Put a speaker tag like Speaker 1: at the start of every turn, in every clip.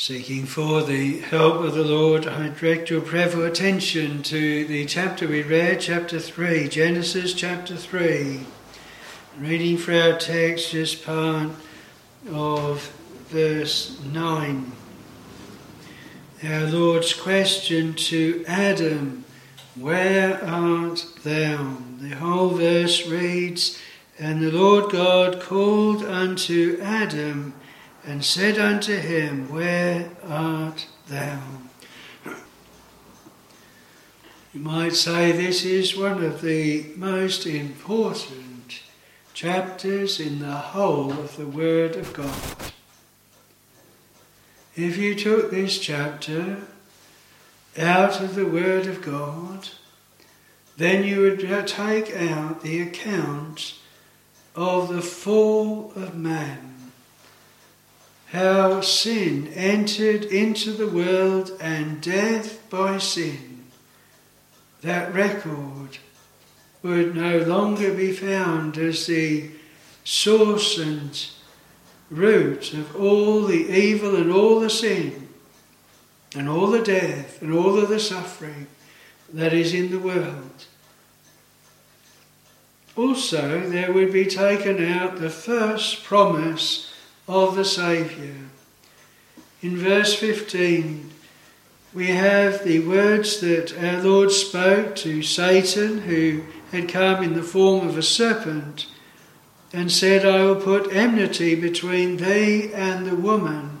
Speaker 1: Seeking for the help of the Lord, I direct your prayerful attention to the chapter we read, chapter 3, Genesis chapter 3. Reading for our text, just part of verse 9. Our Lord's question to Adam, Where art thou? The whole verse reads, And the Lord God called unto Adam and said unto him, Where art thou? You might say this is one of the most important chapters in the whole of the Word of God. If you took this chapter out of the Word of God, then you would take out the account of the fall of man how sin entered into the world and death by sin, that record would no longer be found as the source and root of all the evil and all the sin and all the death and all of the suffering that is in the world. Also, there would be taken out the first promise of the Saviour. In verse 15, we have the words that our Lord spoke to Satan, who had come in the form of a serpent, and said, I will put enmity between thee and the woman,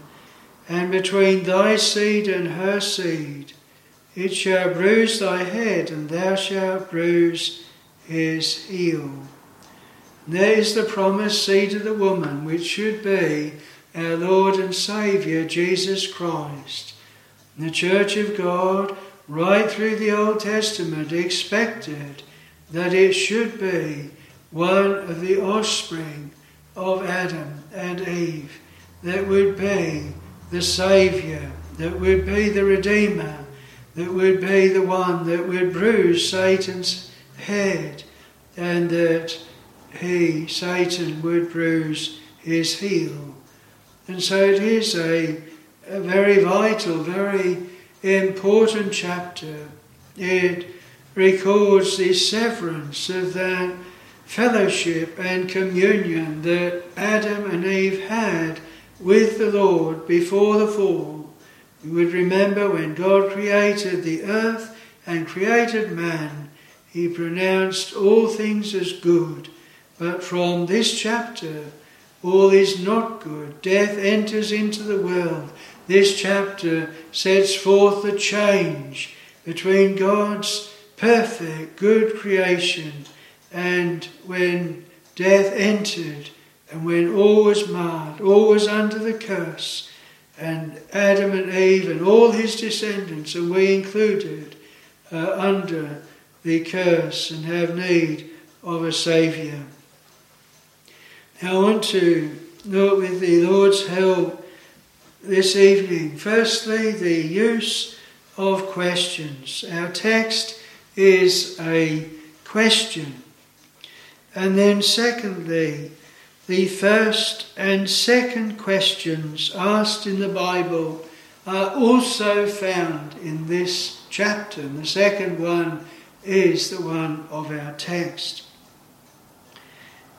Speaker 1: and between thy seed and her seed. It shall bruise thy head, and thou shalt bruise his heel. There is the promised seed of the woman, which should be our Lord and Saviour, Jesus Christ. The Church of God, right through the Old Testament, expected that it should be one of the offspring of Adam and Eve that would be the Saviour, that would be the Redeemer, that would be the one that would bruise Satan's head, and that he, Satan, would bruise his heel. And so it is a, a very vital, very important chapter. It records the severance of that fellowship and communion that Adam and Eve had with the Lord before the fall. You would remember when God created the earth and created man, he pronounced all things as good but from this chapter, all is not good. Death enters into the world. This chapter sets forth the change between God's perfect, good creation and when death entered and when all was marred, all was under the curse, and Adam and Eve and all his descendants, and we included, are under the curse and have need of a Saviour. I want to note with the Lord's help this evening, firstly, the use of questions. Our text is a question. And then, secondly, the first and second questions asked in the Bible are also found in this chapter. And the second one is the one of our text.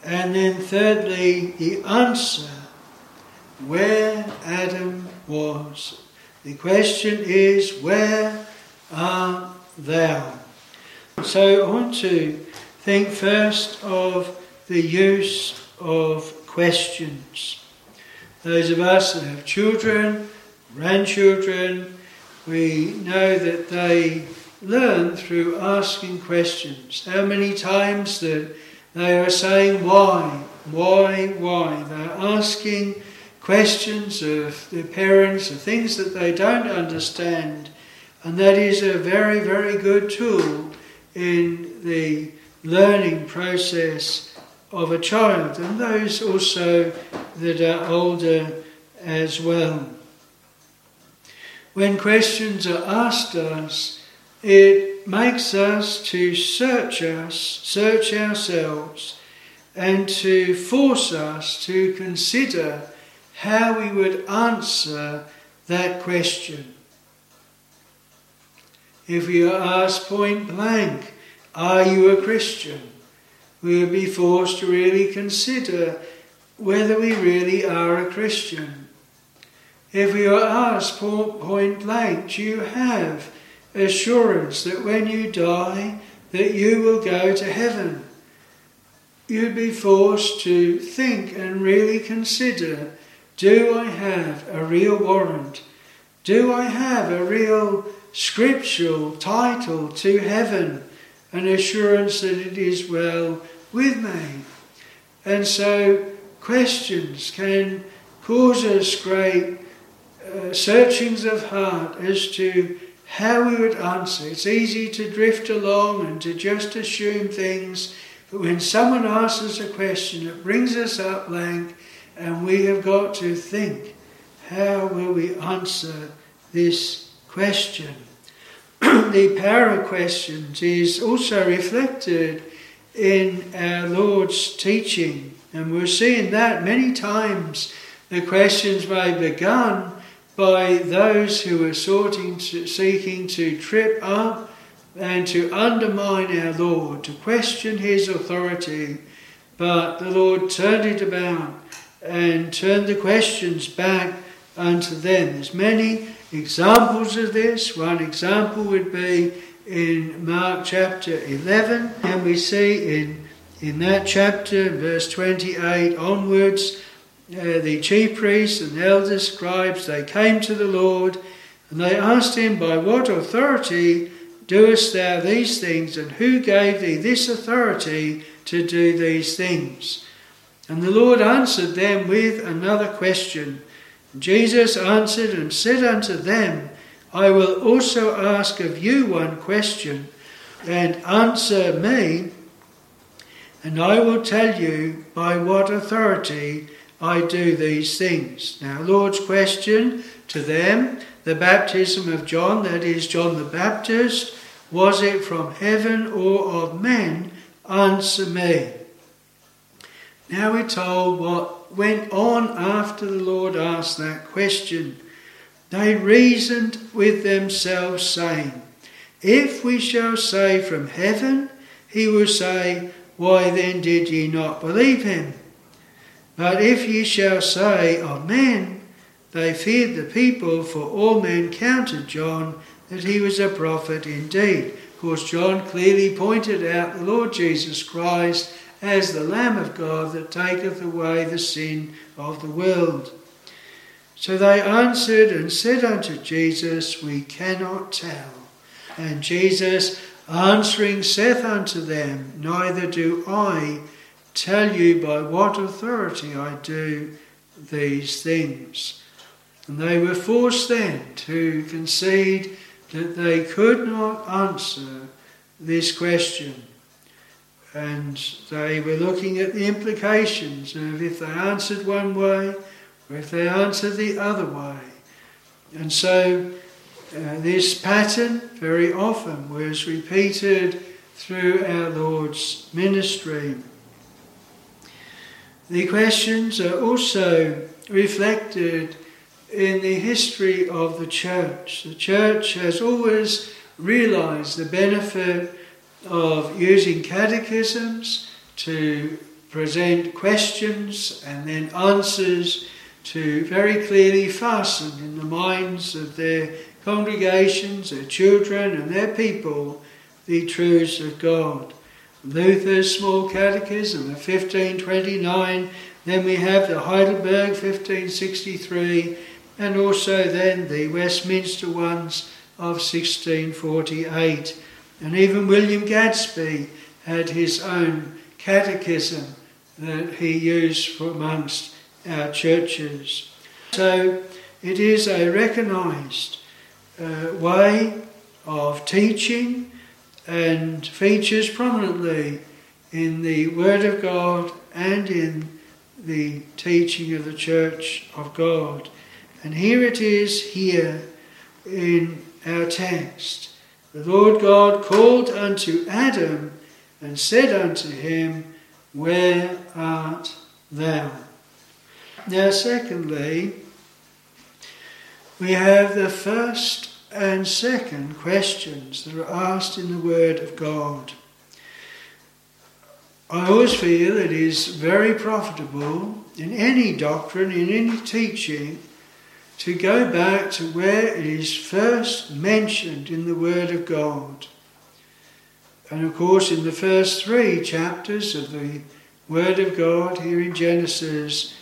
Speaker 1: And then, thirdly, the answer where Adam was. The question is, Where art thou? So, I want to think first of the use of questions. Those of us that have children, grandchildren, we know that they learn through asking questions. How many times that they are saying, Why? Why? Why? They're asking questions of their parents, of things that they don't understand. And that is a very, very good tool in the learning process of a child, and those also that are older as well. When questions are asked us, it makes us to search us, search ourselves, and to force us to consider how we would answer that question. If we are asked point blank, Are you a Christian? we will be forced to really consider whether we really are a Christian. If we are asked point blank, do you have assurance that when you die, that you will go to heaven? You'd be forced to think and really consider do I have a real warrant? Do I have a real scriptural title to heaven? An assurance that it is well with me. And so questions can cause us great uh, searchings of heart as to how we would answer. It's easy to drift along and to just assume things, but when someone asks us a question, it brings us up blank, and we have got to think how will we answer this question? the power of questions is also reflected in our Lord's teaching, and we're seeing that many times the questions may be begun by those who are sorting to, seeking to trip up and to undermine our Lord, to question his authority. But the Lord turned it about and turned the questions back unto them. There's many examples of this. One example would be in Mark chapter 11, and we see in, in that chapter, verse 28 onwards, uh, the chief priests and elder scribes, they came to the Lord and they asked him, By what authority doest thou these things, and who gave thee this authority to do these things? And the Lord answered them with another question. Jesus answered and said unto them, I will also ask of you one question, and answer me, and I will tell you by what authority I do these things. Now, Lord's question to them the baptism of John, that is, John the Baptist, was it from heaven or of men? Answer me. Now we're told what went on after the Lord asked that question. They reasoned with themselves, saying, If we shall say from heaven, he will say, Why then did ye not believe him? But if ye shall say of men, they feared the people, for all men counted John that he was a prophet indeed. Of course, John clearly pointed out the Lord Jesus Christ as the Lamb of God that taketh away the sin of the world. So they answered and said unto Jesus, We cannot tell. And Jesus answering saith unto them, Neither do I tell you by what authority I do these things. And they were forced then to concede that they could not answer this question. And they were looking at the implications of if they answered one way or if they answered the other way. And so uh, this pattern very often was repeated through our Lord's ministry. The questions are also reflected in the history of the church. The church has always realized the benefit of using catechisms to present questions and then answers to very clearly fasten in the minds of their congregations, their children, and their people the truths of God. Luther's Small Catechism of 1529, then we have the Heidelberg 1563, and also then the Westminster ones of 1648. And even William Gadsby had his own catechism that he used for amongst our churches. So it is a recognized uh, way of teaching and features prominently in the Word of God and in the teaching of the Church of God. And here it is, here in our text. The Lord God called unto Adam and said unto him, Where art thou? Now, secondly, we have the first and second questions that are asked in the Word of God. I always feel it is very profitable in any doctrine, in any teaching, to go back to where it is first mentioned in the Word of God. And of course, in the first three chapters of the Word of God here in Genesis,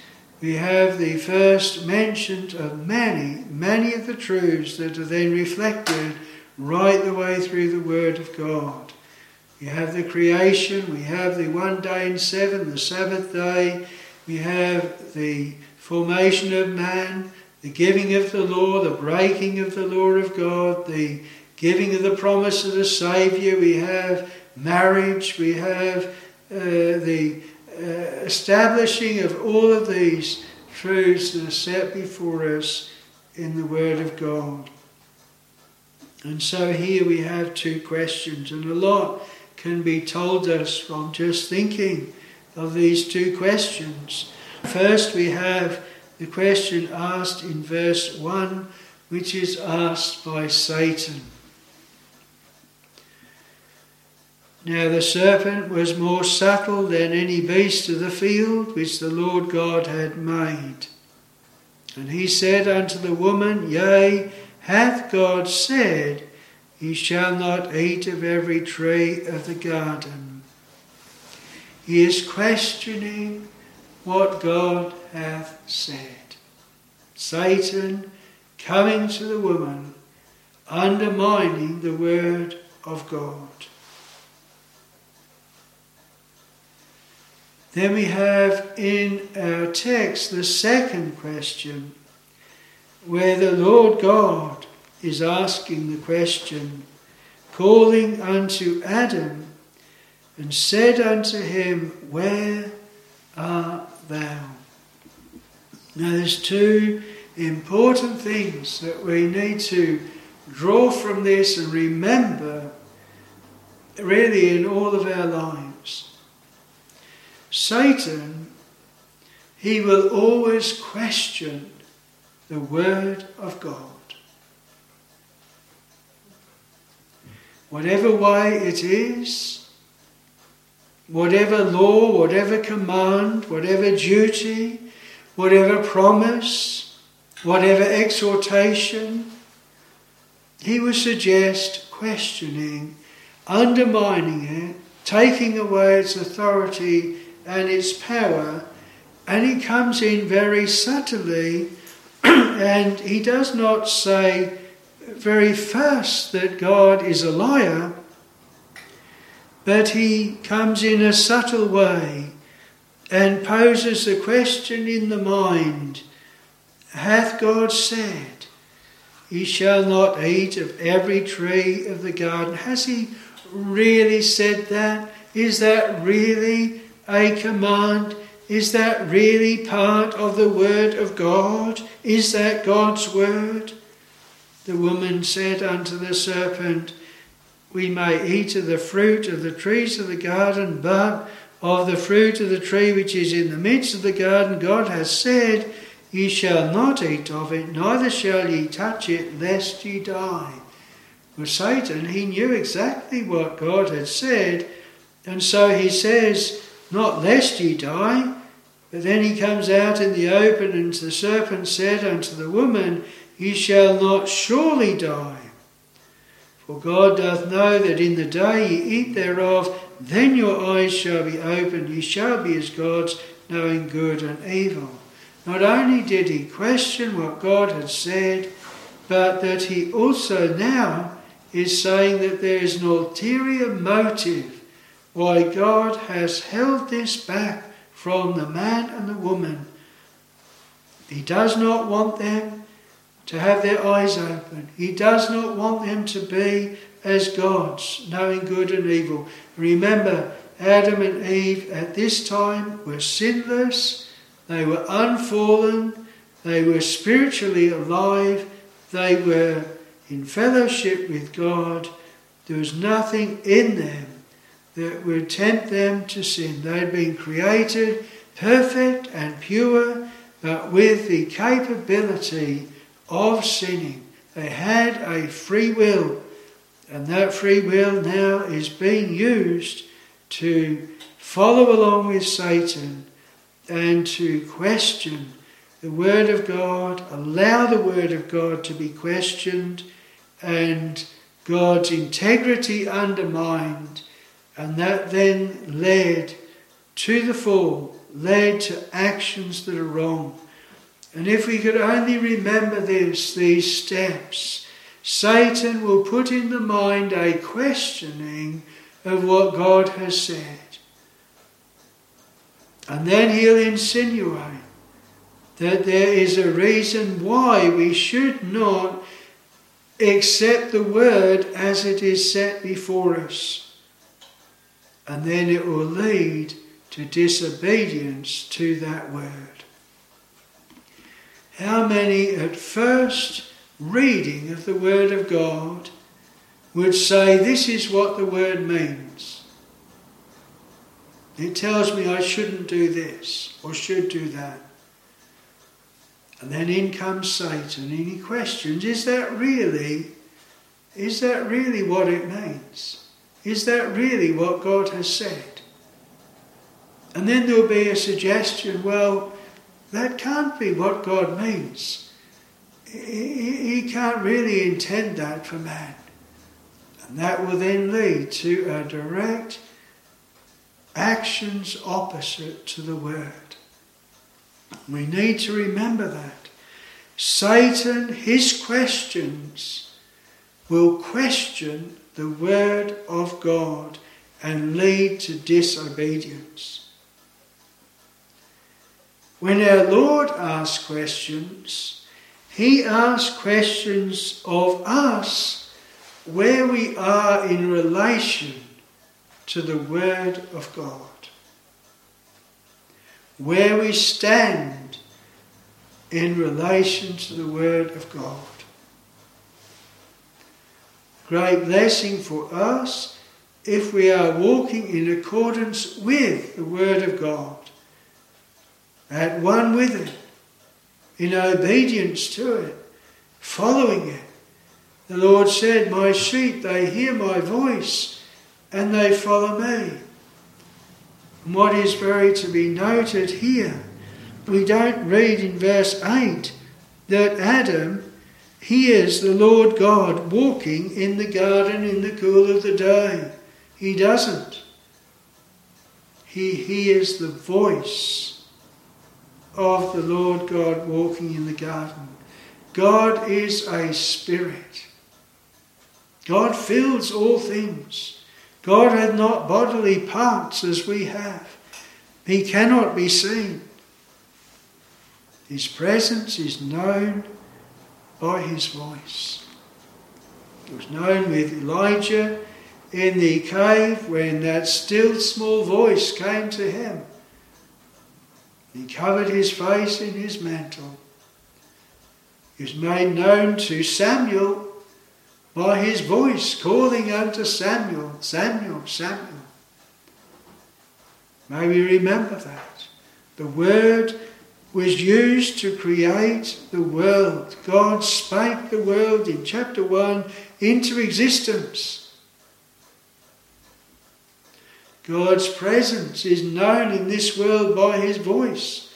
Speaker 1: we have the first mention of many, many of the truths that are then reflected right the way through the Word of God. We have the creation, we have the one day in seven, the Sabbath day, we have the formation of man, the giving of the law, the breaking of the law of God, the giving of the promise of the Saviour, we have marriage, we have uh, the Uh, establishing of all of these truths that are set before us in the Word of God. And so here we have two questions, and a lot can be told us from just thinking of these two questions. First, we have the question asked in verse 1, which is asked by Satan. Now the serpent was more subtle than any beast of the field which the Lord God had made. And he said unto the woman, Yea, hath God said, Ye shall not eat of every tree of the garden. He is questioning what God hath said. Satan coming to the woman, undermining the word of God. Then we have in our text the second question, where the Lord God is asking the question, calling unto Adam, and said unto him, Where art thou? Now, there's two important things that we need to draw from this and remember really in all of our lives. Satan, he will always question the Word of God. Whatever way it is, whatever law, whatever command, whatever duty, whatever promise, whatever exhortation, he will suggest questioning, undermining it, taking away its authority and its power, and he comes in very subtly, and he does not say very fast that God is a liar, but he comes in a subtle way and poses the question in the mind Hath God said, Ye shall not eat of every tree of the garden? Has he really said that? Is that really a command? Is that really part of the Word of God? Is that God's Word? The woman said unto the serpent, We may eat of the fruit of the trees of the garden, but of the fruit of the tree which is in the midst of the garden, God has said, Ye shall not eat of it, neither shall ye touch it, lest ye die. Well, Satan, he knew exactly what God had said, and so he says, Not lest ye die. But then he comes out in the open, and the serpent said unto the woman, Ye shall not surely die. For God doth know that in the day ye eat thereof, then your eyes shall be opened, ye shall be as gods, knowing good and evil. Not only did he question what God had said, but that he also now is saying that there is an ulterior motive why God has held this back from the man and the woman. He does not want them to have their eyes open. He does not want them to be as gods, knowing good and evil. Remember, Adam and Eve at this time were sinless, they were unfallen, they were spiritually alive, they were in fellowship with God. There was nothing in them that would tempt them to sin. They had been created perfect and pure, but with the capability of sinning. They had a free will, and that free will now is being used to follow along with Satan and to question the Word of God, allow the Word of God to be questioned, and God's integrity undermined, and that then led to the fall, led to actions that are wrong. And if we could only remember this, these steps, Satan will put in the mind a questioning of what God has said. And then he'll insinuate that there is a reason why we should not accept the word as it is set before us. And then it will lead to disobedience to that word. How many at first reading of the Word of God would say, This is what the Word means? It tells me I shouldn't do this or should do that. And then in comes Satan and he questions, is that really, is that really what it means? Is that really what God has said? And then there'll be a suggestion, well, that can't be what God means. He, can't really intend that for man. And that will then lead to a direct actions opposite to the word. We need to remember that. Satan, his questions, will question the word of God and lead to disobedience. When our Lord asks questions, he asks questions of us where we are in relation to the Word of God where we stand in relation to the Word of God. Great blessing for us if we are walking in accordance with the Word of God, at one with it, in obedience to it, following it. The Lord said, My sheep, they hear my voice and they follow me. What is very to be noted here, we don't read in verse 8 that Adam hears the Lord God walking in the garden in the cool of the day. He doesn't. He hears the voice of the Lord God walking in the garden. God is a spirit. God fills all things. God hath not bodily parts as we have. He cannot be seen. His presence is known by his voice. It was known with Elijah in the cave when that still small voice came to him. He covered his face in his mantle. It was made known to Samuel by his voice calling unto Samuel, Samuel, Samuel. May we remember that. The word was used to create the world. God spake the world in chapter 1 into existence. God's presence is known in this world by his voice.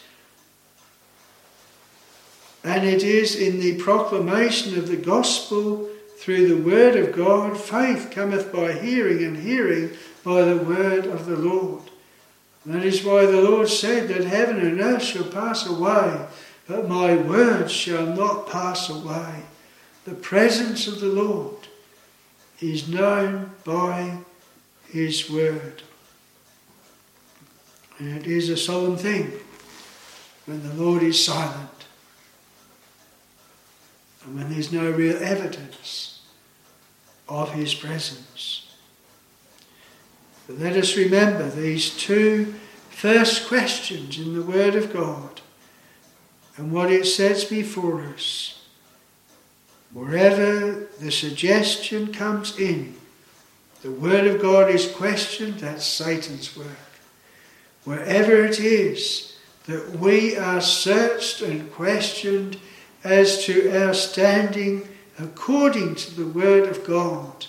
Speaker 1: And it is in the proclamation of the gospel through the word of God, faith cometh by hearing, and hearing by the word of the Lord. That is why the Lord said that heaven and earth shall pass away, but my words shall not pass away. The presence of the Lord is known by his word. And it is a solemn thing when the Lord is silent and when there's no real evidence of his presence. But let us remember these two first questions in the Word of God and what it sets before us. Wherever the suggestion comes in, the Word of God is questioned, that's Satan's work. Wherever it is that we are searched and questioned as to our standing according to the word of God.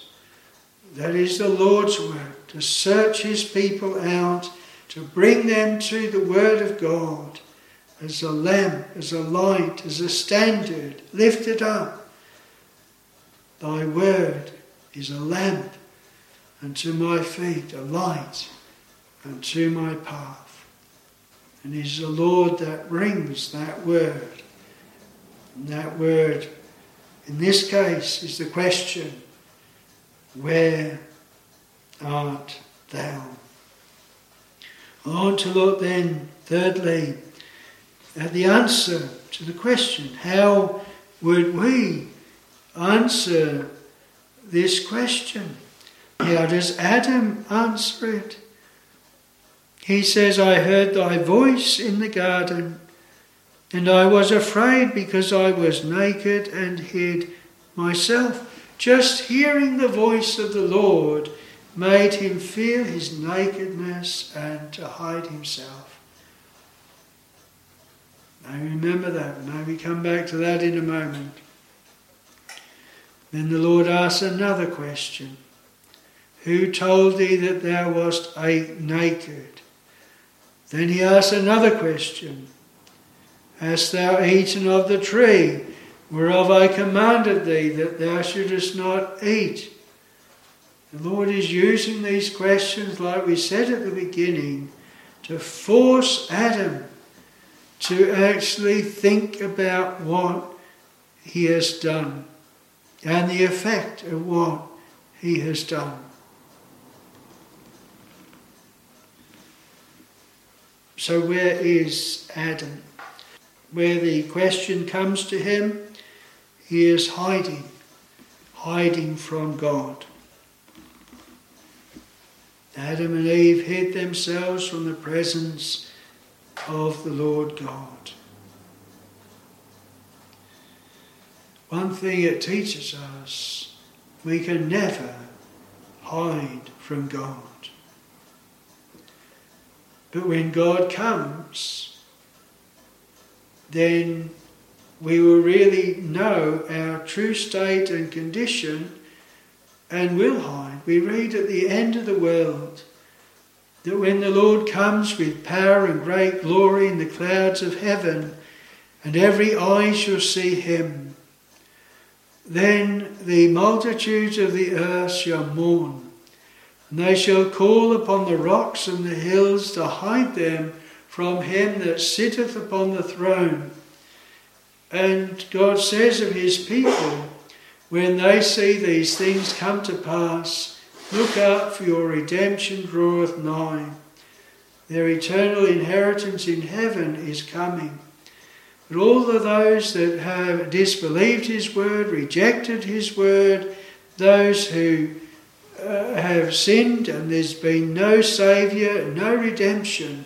Speaker 1: That is the Lord's word, to search his people out, to bring them to the word of God as a lamp, as a light, as a standard, lifted up. Thy word is a lamp unto my feet, a light unto my path. And it is the Lord that brings that word. And that word, in this case, is the question Where art thou? I want to look then, thirdly, at the answer to the question how would we answer this question? How does Adam answer it? He says, I heard thy voice in the garden, and I was afraid because I was naked and hid myself. Just hearing the voice of the Lord made him feel his nakedness and to hide himself. Now remember that. Now we come back to that in a moment. Then the Lord asks another question Who told thee that thou wast naked? Then he asks another question Hast thou eaten of the tree whereof I commanded thee that thou shouldest not eat? The Lord is using these questions, like we said at the beginning, to force Adam to actually think about what he has done and the effect of what he has done. So, where is Adam? Where the question comes to him, he is hiding, hiding from God. Adam and Eve hid themselves from the presence of the Lord God. One thing it teaches us we can never hide from God. But when God comes, then we will really know our true state and condition and will hide. We read at the end of the world that when the Lord comes with power and great glory in the clouds of heaven, and every eye shall see him, then the multitudes of the earth shall mourn, and they shall call upon the rocks and the hills to hide them from him that sitteth upon the throne. And God says of his people, when they see these things come to pass, look out for your redemption draweth nigh. Their eternal inheritance in heaven is coming. But all of those that have disbelieved his word, rejected his word, those who uh, have sinned and there's been no Saviour, no redemption,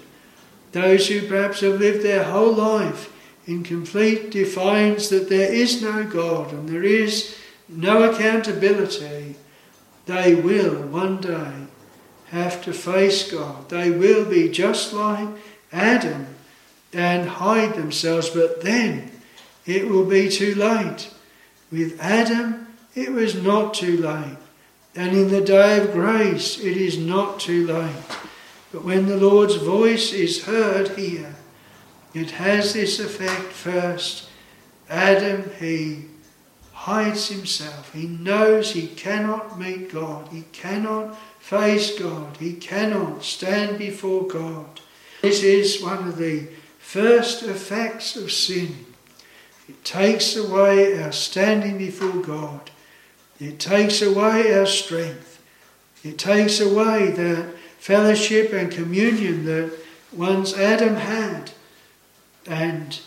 Speaker 1: those who perhaps have lived their whole life in complete defiance that there is no God and there is no accountability, they will one day have to face God. They will be just like Adam and hide themselves, but then it will be too late. With Adam, it was not too late. And in the day of grace, it is not too late. But when the Lord's voice is heard here, it has this effect first. Adam, he hides himself. He knows he cannot meet God. He cannot face God. He cannot stand before God. This is one of the first effects of sin. It takes away our standing before God. It takes away our strength. It takes away that fellowship and communion that once Adam had. And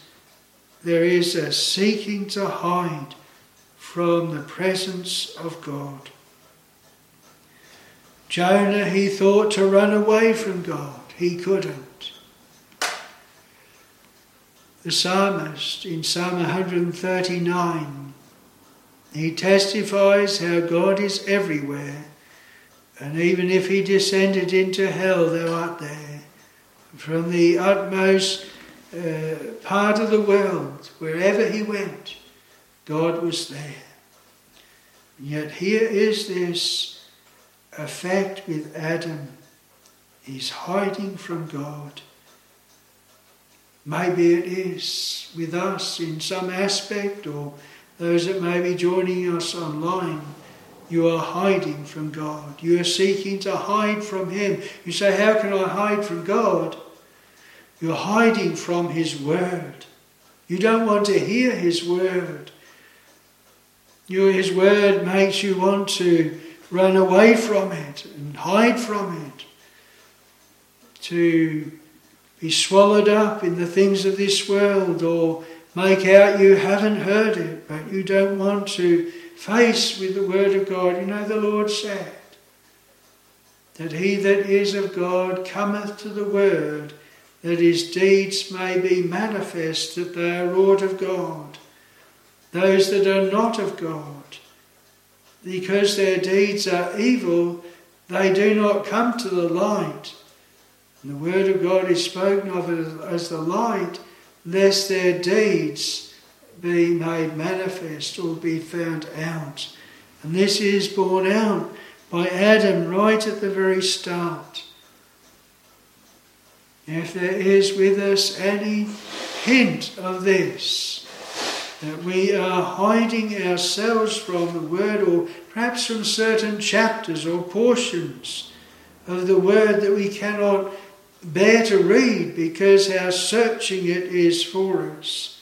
Speaker 1: there is a seeking to hide from the presence of God. Jonah, he thought to run away from God. He couldn't. The psalmist in Psalm 139, he testifies how God is everywhere, and even if he descended into hell, thou art there. From the utmost uh, part of the world, wherever he went, God was there. And yet here is this effect with Adam. He's hiding from God. Maybe it is with us in some aspect, or those that may be joining us online. You are hiding from God. You are seeking to hide from Him. You say, How can I hide from God? You're hiding from His Word. You don't want to hear His Word. You, his Word makes you want to run away from it and hide from it. To be swallowed up in the things of this world or make out you haven't heard it, but you don't want to face with the Word of God. You know, the Lord said that he that is of God cometh to the Word that his deeds may be manifest that they are wrought of God. Those that are not of God, because their deeds are evil, they do not come to the light. And the word of God is spoken of as the light, lest their deeds be made manifest or be found out. And this is borne out by Adam right at the very start. If there is with us any hint of this, that we are hiding ourselves from the Word, or perhaps from certain chapters or portions of the Word that we cannot bear to read because how searching it is for us,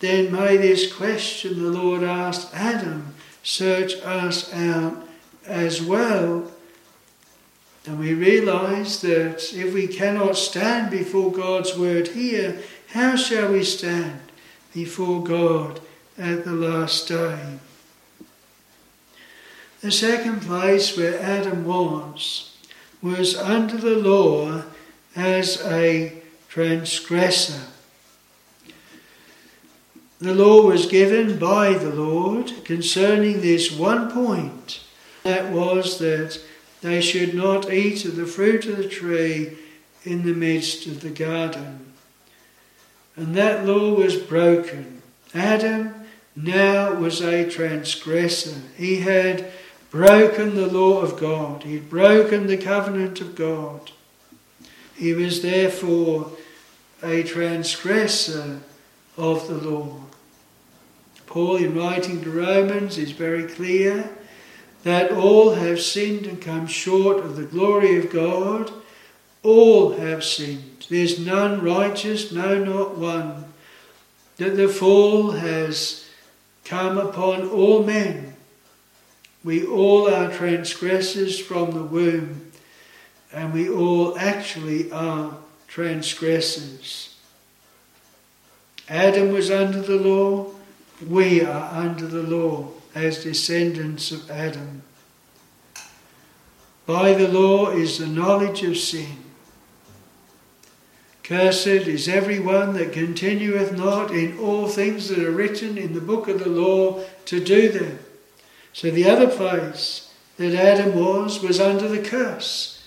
Speaker 1: then may this question the Lord asked Adam search us out as well. And we realize that if we cannot stand before God's word here, how shall we stand before God at the last day? The second place where Adam was was under the law as a transgressor. The law was given by the Lord concerning this one point that was that they should not eat of the fruit of the tree in the midst of the garden. And that law was broken. Adam now was a transgressor. He had broken the law of God, he had broken the covenant of God. He was therefore a transgressor of the law. Paul, in writing to Romans, is very clear that all have sinned and come short of the glory of God. All have sinned. There's none righteous, no, not one. That the fall has come upon all men. We all are transgressors from the womb, and we all actually are transgressors. Adam was under the law, we are under the law as descendants of Adam. By the law is the knowledge of sin. Cursed is every one that continueth not in all things that are written in the book of the law to do them. So the other place that Adam was was under the curse,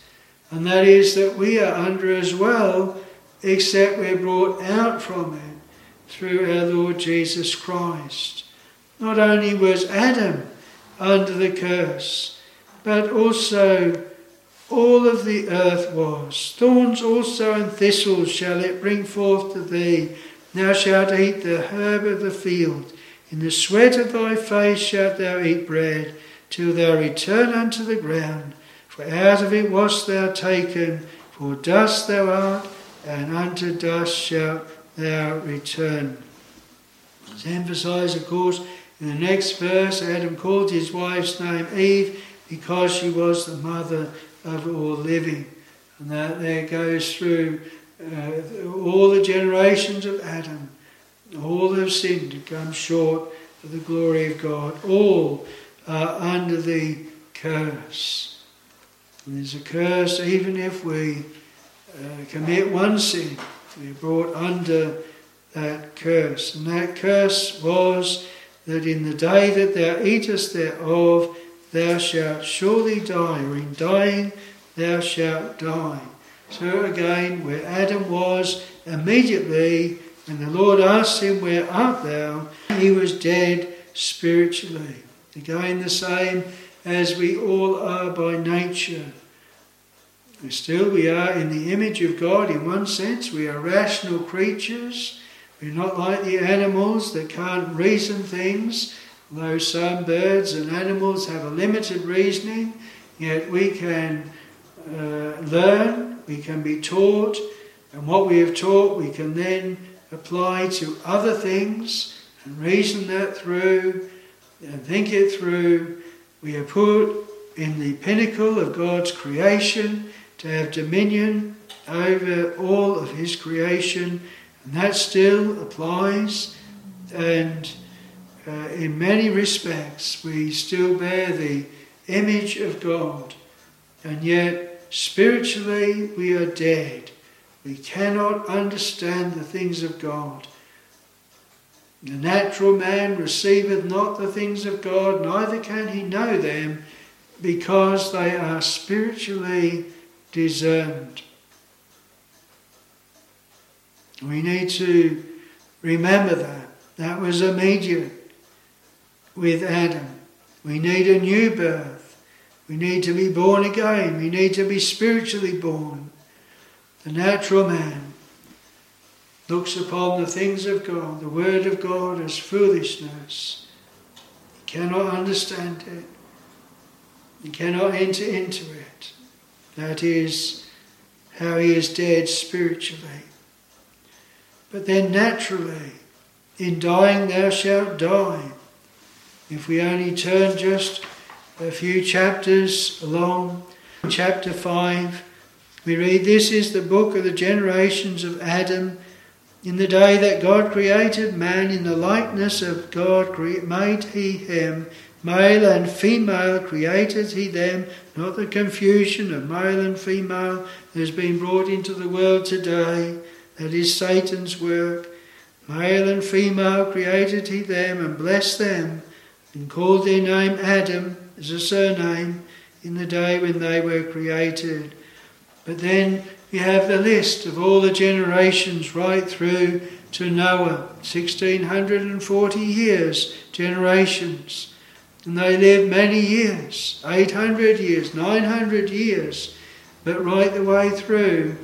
Speaker 1: and that is that we are under as well, except we're brought out from it through our Lord Jesus Christ. Not only was Adam under the curse, but also all of the earth was. Thorns also and thistles shall it bring forth to thee. Thou shalt eat the herb of the field. In the sweat of thy face shalt thou eat bread, till thou return unto the ground. For out of it wast thou taken, for dust thou art, and unto dust shalt thou return. It's emphasized, of course, in the next verse, Adam called his wife's name Eve because she was the mother of all living. And that there goes through uh, all the generations of Adam. All have sinned and come short of the glory of God. All are under the curse. And there's a curse even if we uh, commit one sin, we're brought under that curse. And that curse was that in the day that thou eatest thereof, thou shalt surely die, or in dying thou shalt die. So again where Adam was immediately when the Lord asked him, Where art thou? He was dead spiritually. Again, the same as we all are by nature. Still, we are in the image of God in one sense. We are rational creatures. We're not like the animals that can't reason things, although some birds and animals have a limited reasoning, yet we can uh, learn, we can be taught, and what we have taught we can then apply to other things and reason that through and think it through. We are put in the pinnacle of God's creation to have dominion over all of His creation, and that still applies. And uh, in many respects, we still bear the image of God, and yet spiritually we are dead. We cannot understand the things of God. The natural man receiveth not the things of God, neither can he know them, because they are spiritually discerned. We need to remember that. That was immediate with Adam. We need a new birth. We need to be born again. We need to be spiritually born. The natural man looks upon the things of God, the Word of God, as foolishness. He cannot understand it. He cannot enter into it. That is how he is dead spiritually. But then naturally, in dying thou shalt die. If we only turn just a few chapters along, chapter 5, we read, This is the book of the generations of Adam. In the day that God created man, in the likeness of God made he him, male and female created he them, not the confusion of male and female that has been brought into the world today, that is Satan's work. Male and female created he them, and blessed them, and called their name Adam as a surname in the day when they were created. But then we have the list of all the generations right through to Noah, 1640 years, generations. And they lived many years, 800 years, 900 years. But right the way through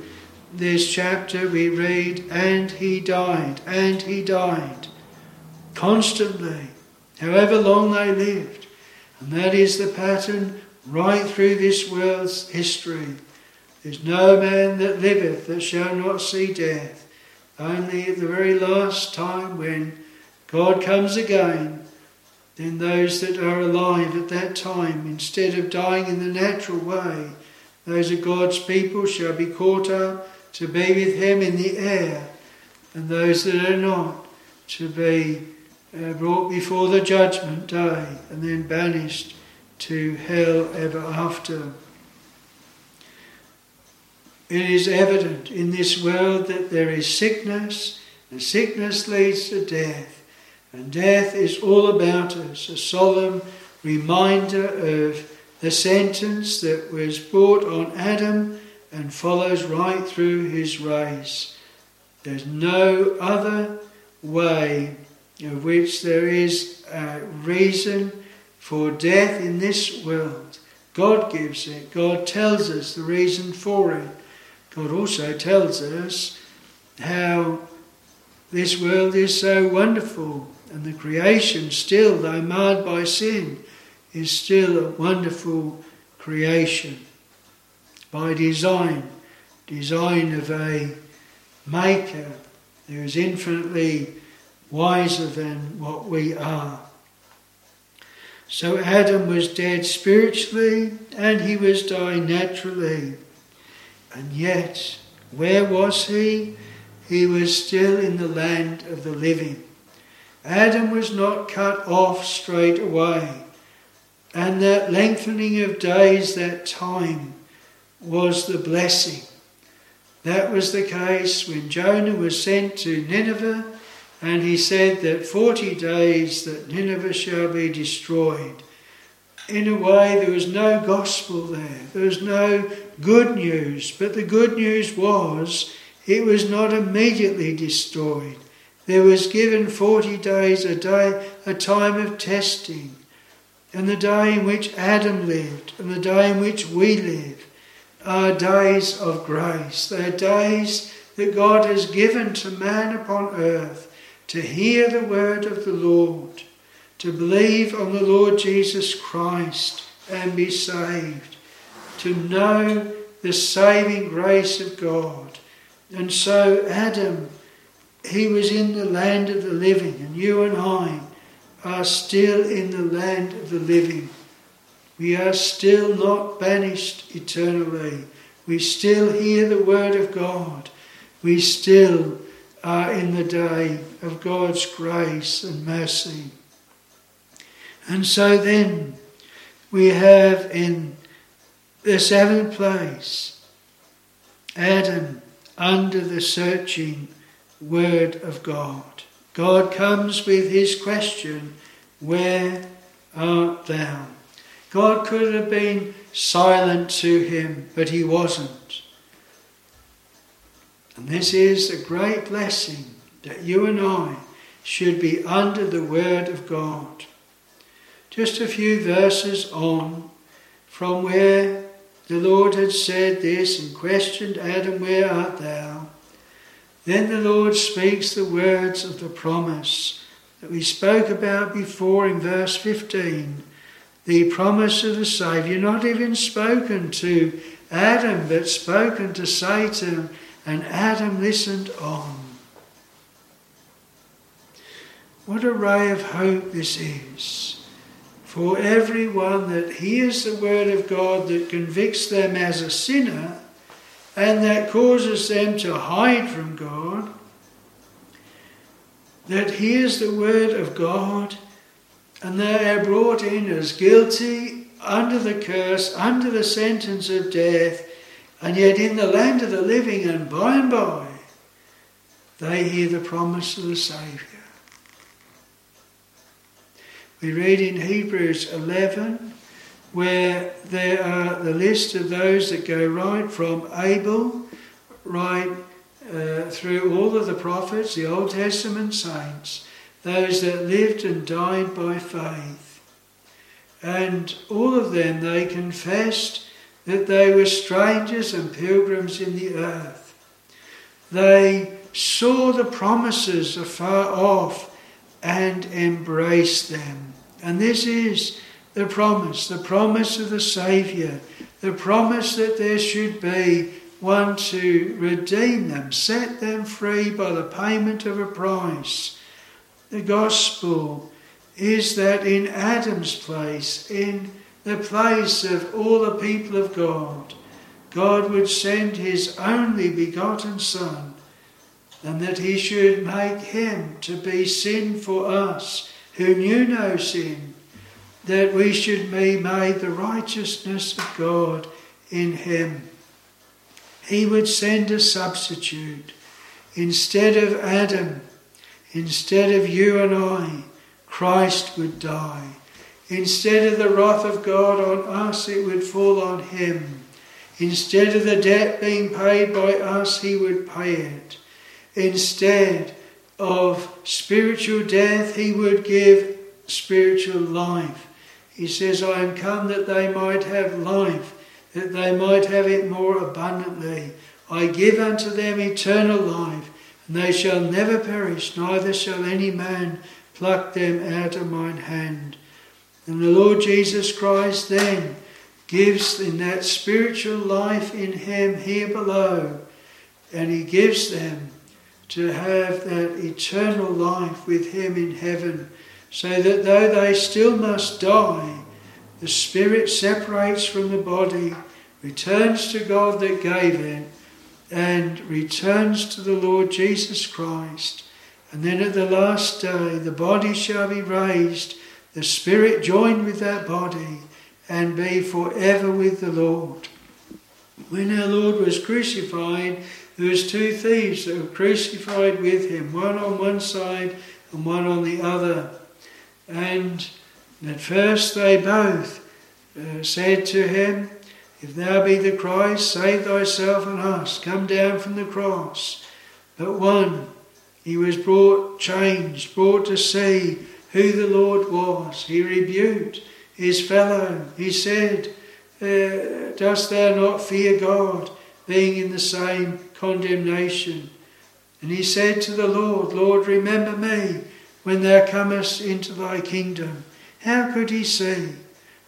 Speaker 1: this chapter we read, and he died, and he died. Constantly, however long they lived. And that is the pattern right through this world's history. There's no man that liveth that shall not see death. Only at the very last time when God comes again, then those that are alive at that time, instead of dying in the natural way, those of God's people shall be caught up to be with Him in the air, and those that are not to be uh, brought before the judgment day and then banished to hell ever after. It is evident in this world that there is sickness, and sickness leads to death, and death is all about us, a solemn reminder of the sentence that was brought on Adam and follows right through his race. There's no other way of which there is a reason for death in this world. God gives it, God tells us the reason for it. God also tells us how this world is so wonderful and the creation, still, though marred by sin, is still a wonderful creation by design, design of a maker who is infinitely wiser than what we are. So Adam was dead spiritually and he was dying naturally. And yet, where was he? He was still in the land of the living. Adam was not cut off straight away. And that lengthening of days, that time, was the blessing. That was the case when Jonah was sent to Nineveh, and he said that 40 days that Nineveh shall be destroyed. in a way, there was no gospel there. There was no good news. But the good news was it was not immediately destroyed. There was given 40 days a day, a time of testing. And the day in which Adam lived and the day in which we live are days of grace. They are days that God has given to man upon earth to hear the word of the Lord, to believe on the Lord Jesus Christ and be saved, to know the saving grace of God. And so Adam, he was in the land of the living, and you and I are still in the land of the living. We are still not banished eternally. We still hear the word of God. We still are in the day of God's grace and mercy. And so then we have in the seventh place Adam under the searching word of God. God comes with his question, Where art thou? God could have been silent to him, but he wasn't. And this is a great blessing that you and I should be under the Word of God. Just a few verses on from where the Lord had said this and questioned Adam, Where art thou? Then the Lord speaks the words of the promise that we spoke about before in verse 15 the promise of the Saviour, not even spoken to Adam, but spoken to Satan, and Adam listened on. What a ray of hope this is for everyone that hears the word of God that convicts them as a sinner and that causes them to hide from God, that hears the word of God and they are brought in as guilty under the curse, under the sentence of death, and yet in the land of the living, and by and by, they hear the promise of the Saviour. We read in Hebrews 11 where there are the list of those that go right from Abel right uh, through all of the prophets, the Old Testament saints, those that lived and died by faith. And all of them, they confessed that they were strangers and pilgrims in the earth. They saw the promises afar off and embraced them. And this is the promise, the promise of the Saviour, the promise that there should be one to redeem them, set them free by the payment of a price the gospel is that in Adam's place, in the place of all the people of God, God would send his only begotten Son, and that he should make him to be sin for us who knew no sin, that we should be made the righteousness of God in him. He would send a substitute. Instead of Adam, Instead of you and I, Christ would die. Instead of the wrath of God on us, it would fall on him. Instead of the debt being paid by us, he would pay it. Instead of spiritual death, he would give spiritual life. He says, I am come that they might have life, that they might have it more abundantly. I give unto them eternal life and they shall never perish, neither shall any man pluck them out of mine hand. And the Lord Jesus Christ then gives in that spiritual life in him here below, and he gives them to have that eternal life with him in heaven, so that though they still must die, the spirit separates from the body, returns to God that gave it, and returns to the Lord Jesus Christ. And then at the last day, the body shall be raised, the spirit joined with that body, and be forever with the Lord. When our Lord was crucified, there was two thieves that were crucified with him, one on one side and one on the other. And at first they both uh, said to him, If thou be the Christ, save thyself and us. Come down from the cross. But one, he was brought changed, brought to see who the Lord was. He rebuked his fellow. He said, uh, Dost thou not fear God, being in the same condemnation? And he said to the Lord, Lord, remember me when thou comest into thy kingdom. How could he see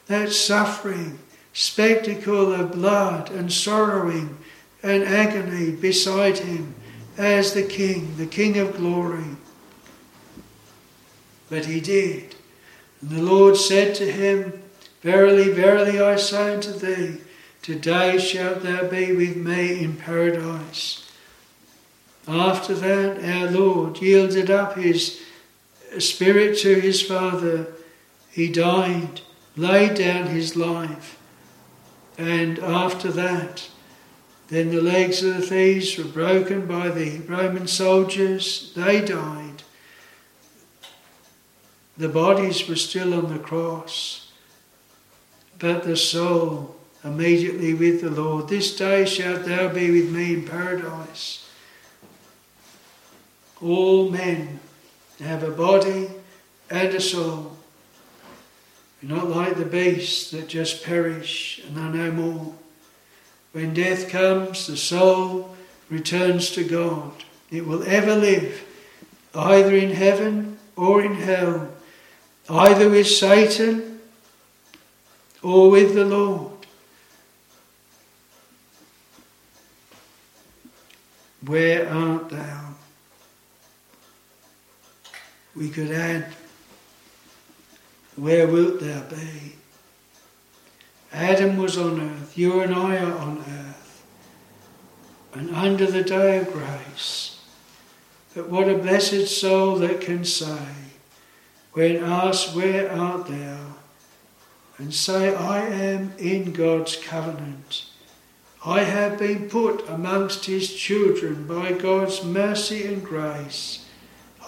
Speaker 1: that suffering, spectacle of blood and sorrowing and agony beside him as the King, the King of glory? But he did. And the Lord said to him, Verily, verily, I say unto thee, Today shalt thou be with me in paradise. After that, our Lord yielded up his spirit to his Father. He died, laid down his life. And after that, then the legs of the thieves were broken by the Roman soldiers. They died. The bodies were still on the cross, but the soul immediately with the Lord. This day shalt thou be with me in paradise. All men have a body and a soul. You're not like the beasts that just perish and are no more. When death comes, the soul returns to God. It will ever live, either in heaven or in hell either with Satan or with the Lord. Where art thou? We could add, Where wilt thou be? Adam was on earth, you and I are on earth, and under the day of grace. But what a blessed soul that can say, when asked, Where art thou? and say, I am in God's covenant. I have been put amongst his children by God's mercy and grace.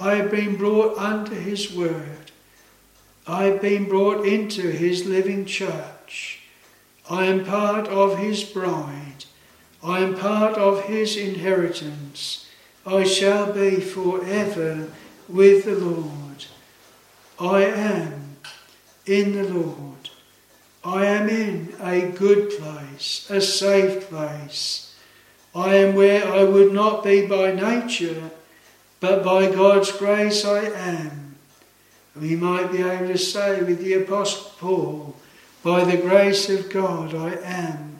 Speaker 1: I have been brought under his word. I have been brought into his living church. I am part of his bride. I am part of his inheritance. I shall be forever with the Lord. I am in the Lord. I am in a good place, a safe place. I am where I would not be by nature, but by God's grace I am. We might be able to say with the Apostle Paul, by the grace of God I am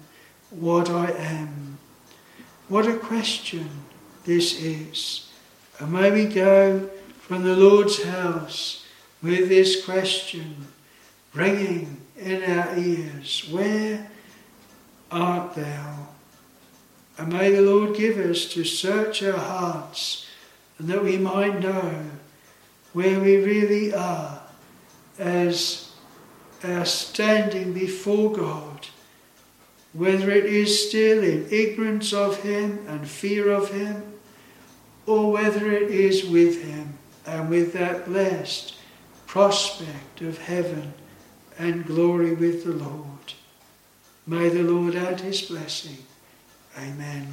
Speaker 1: what I am. What a question this is. And may we go from the Lord's house with this question ringing in our ears Where art thou? And may the Lord give us to search our hearts and that we might know where we really are as our standing before God, whether it is still in ignorance of Him and fear of Him, or whether it is with Him and with that blessed prospect of heaven and glory with the Lord. May the Lord add his blessing. Amen.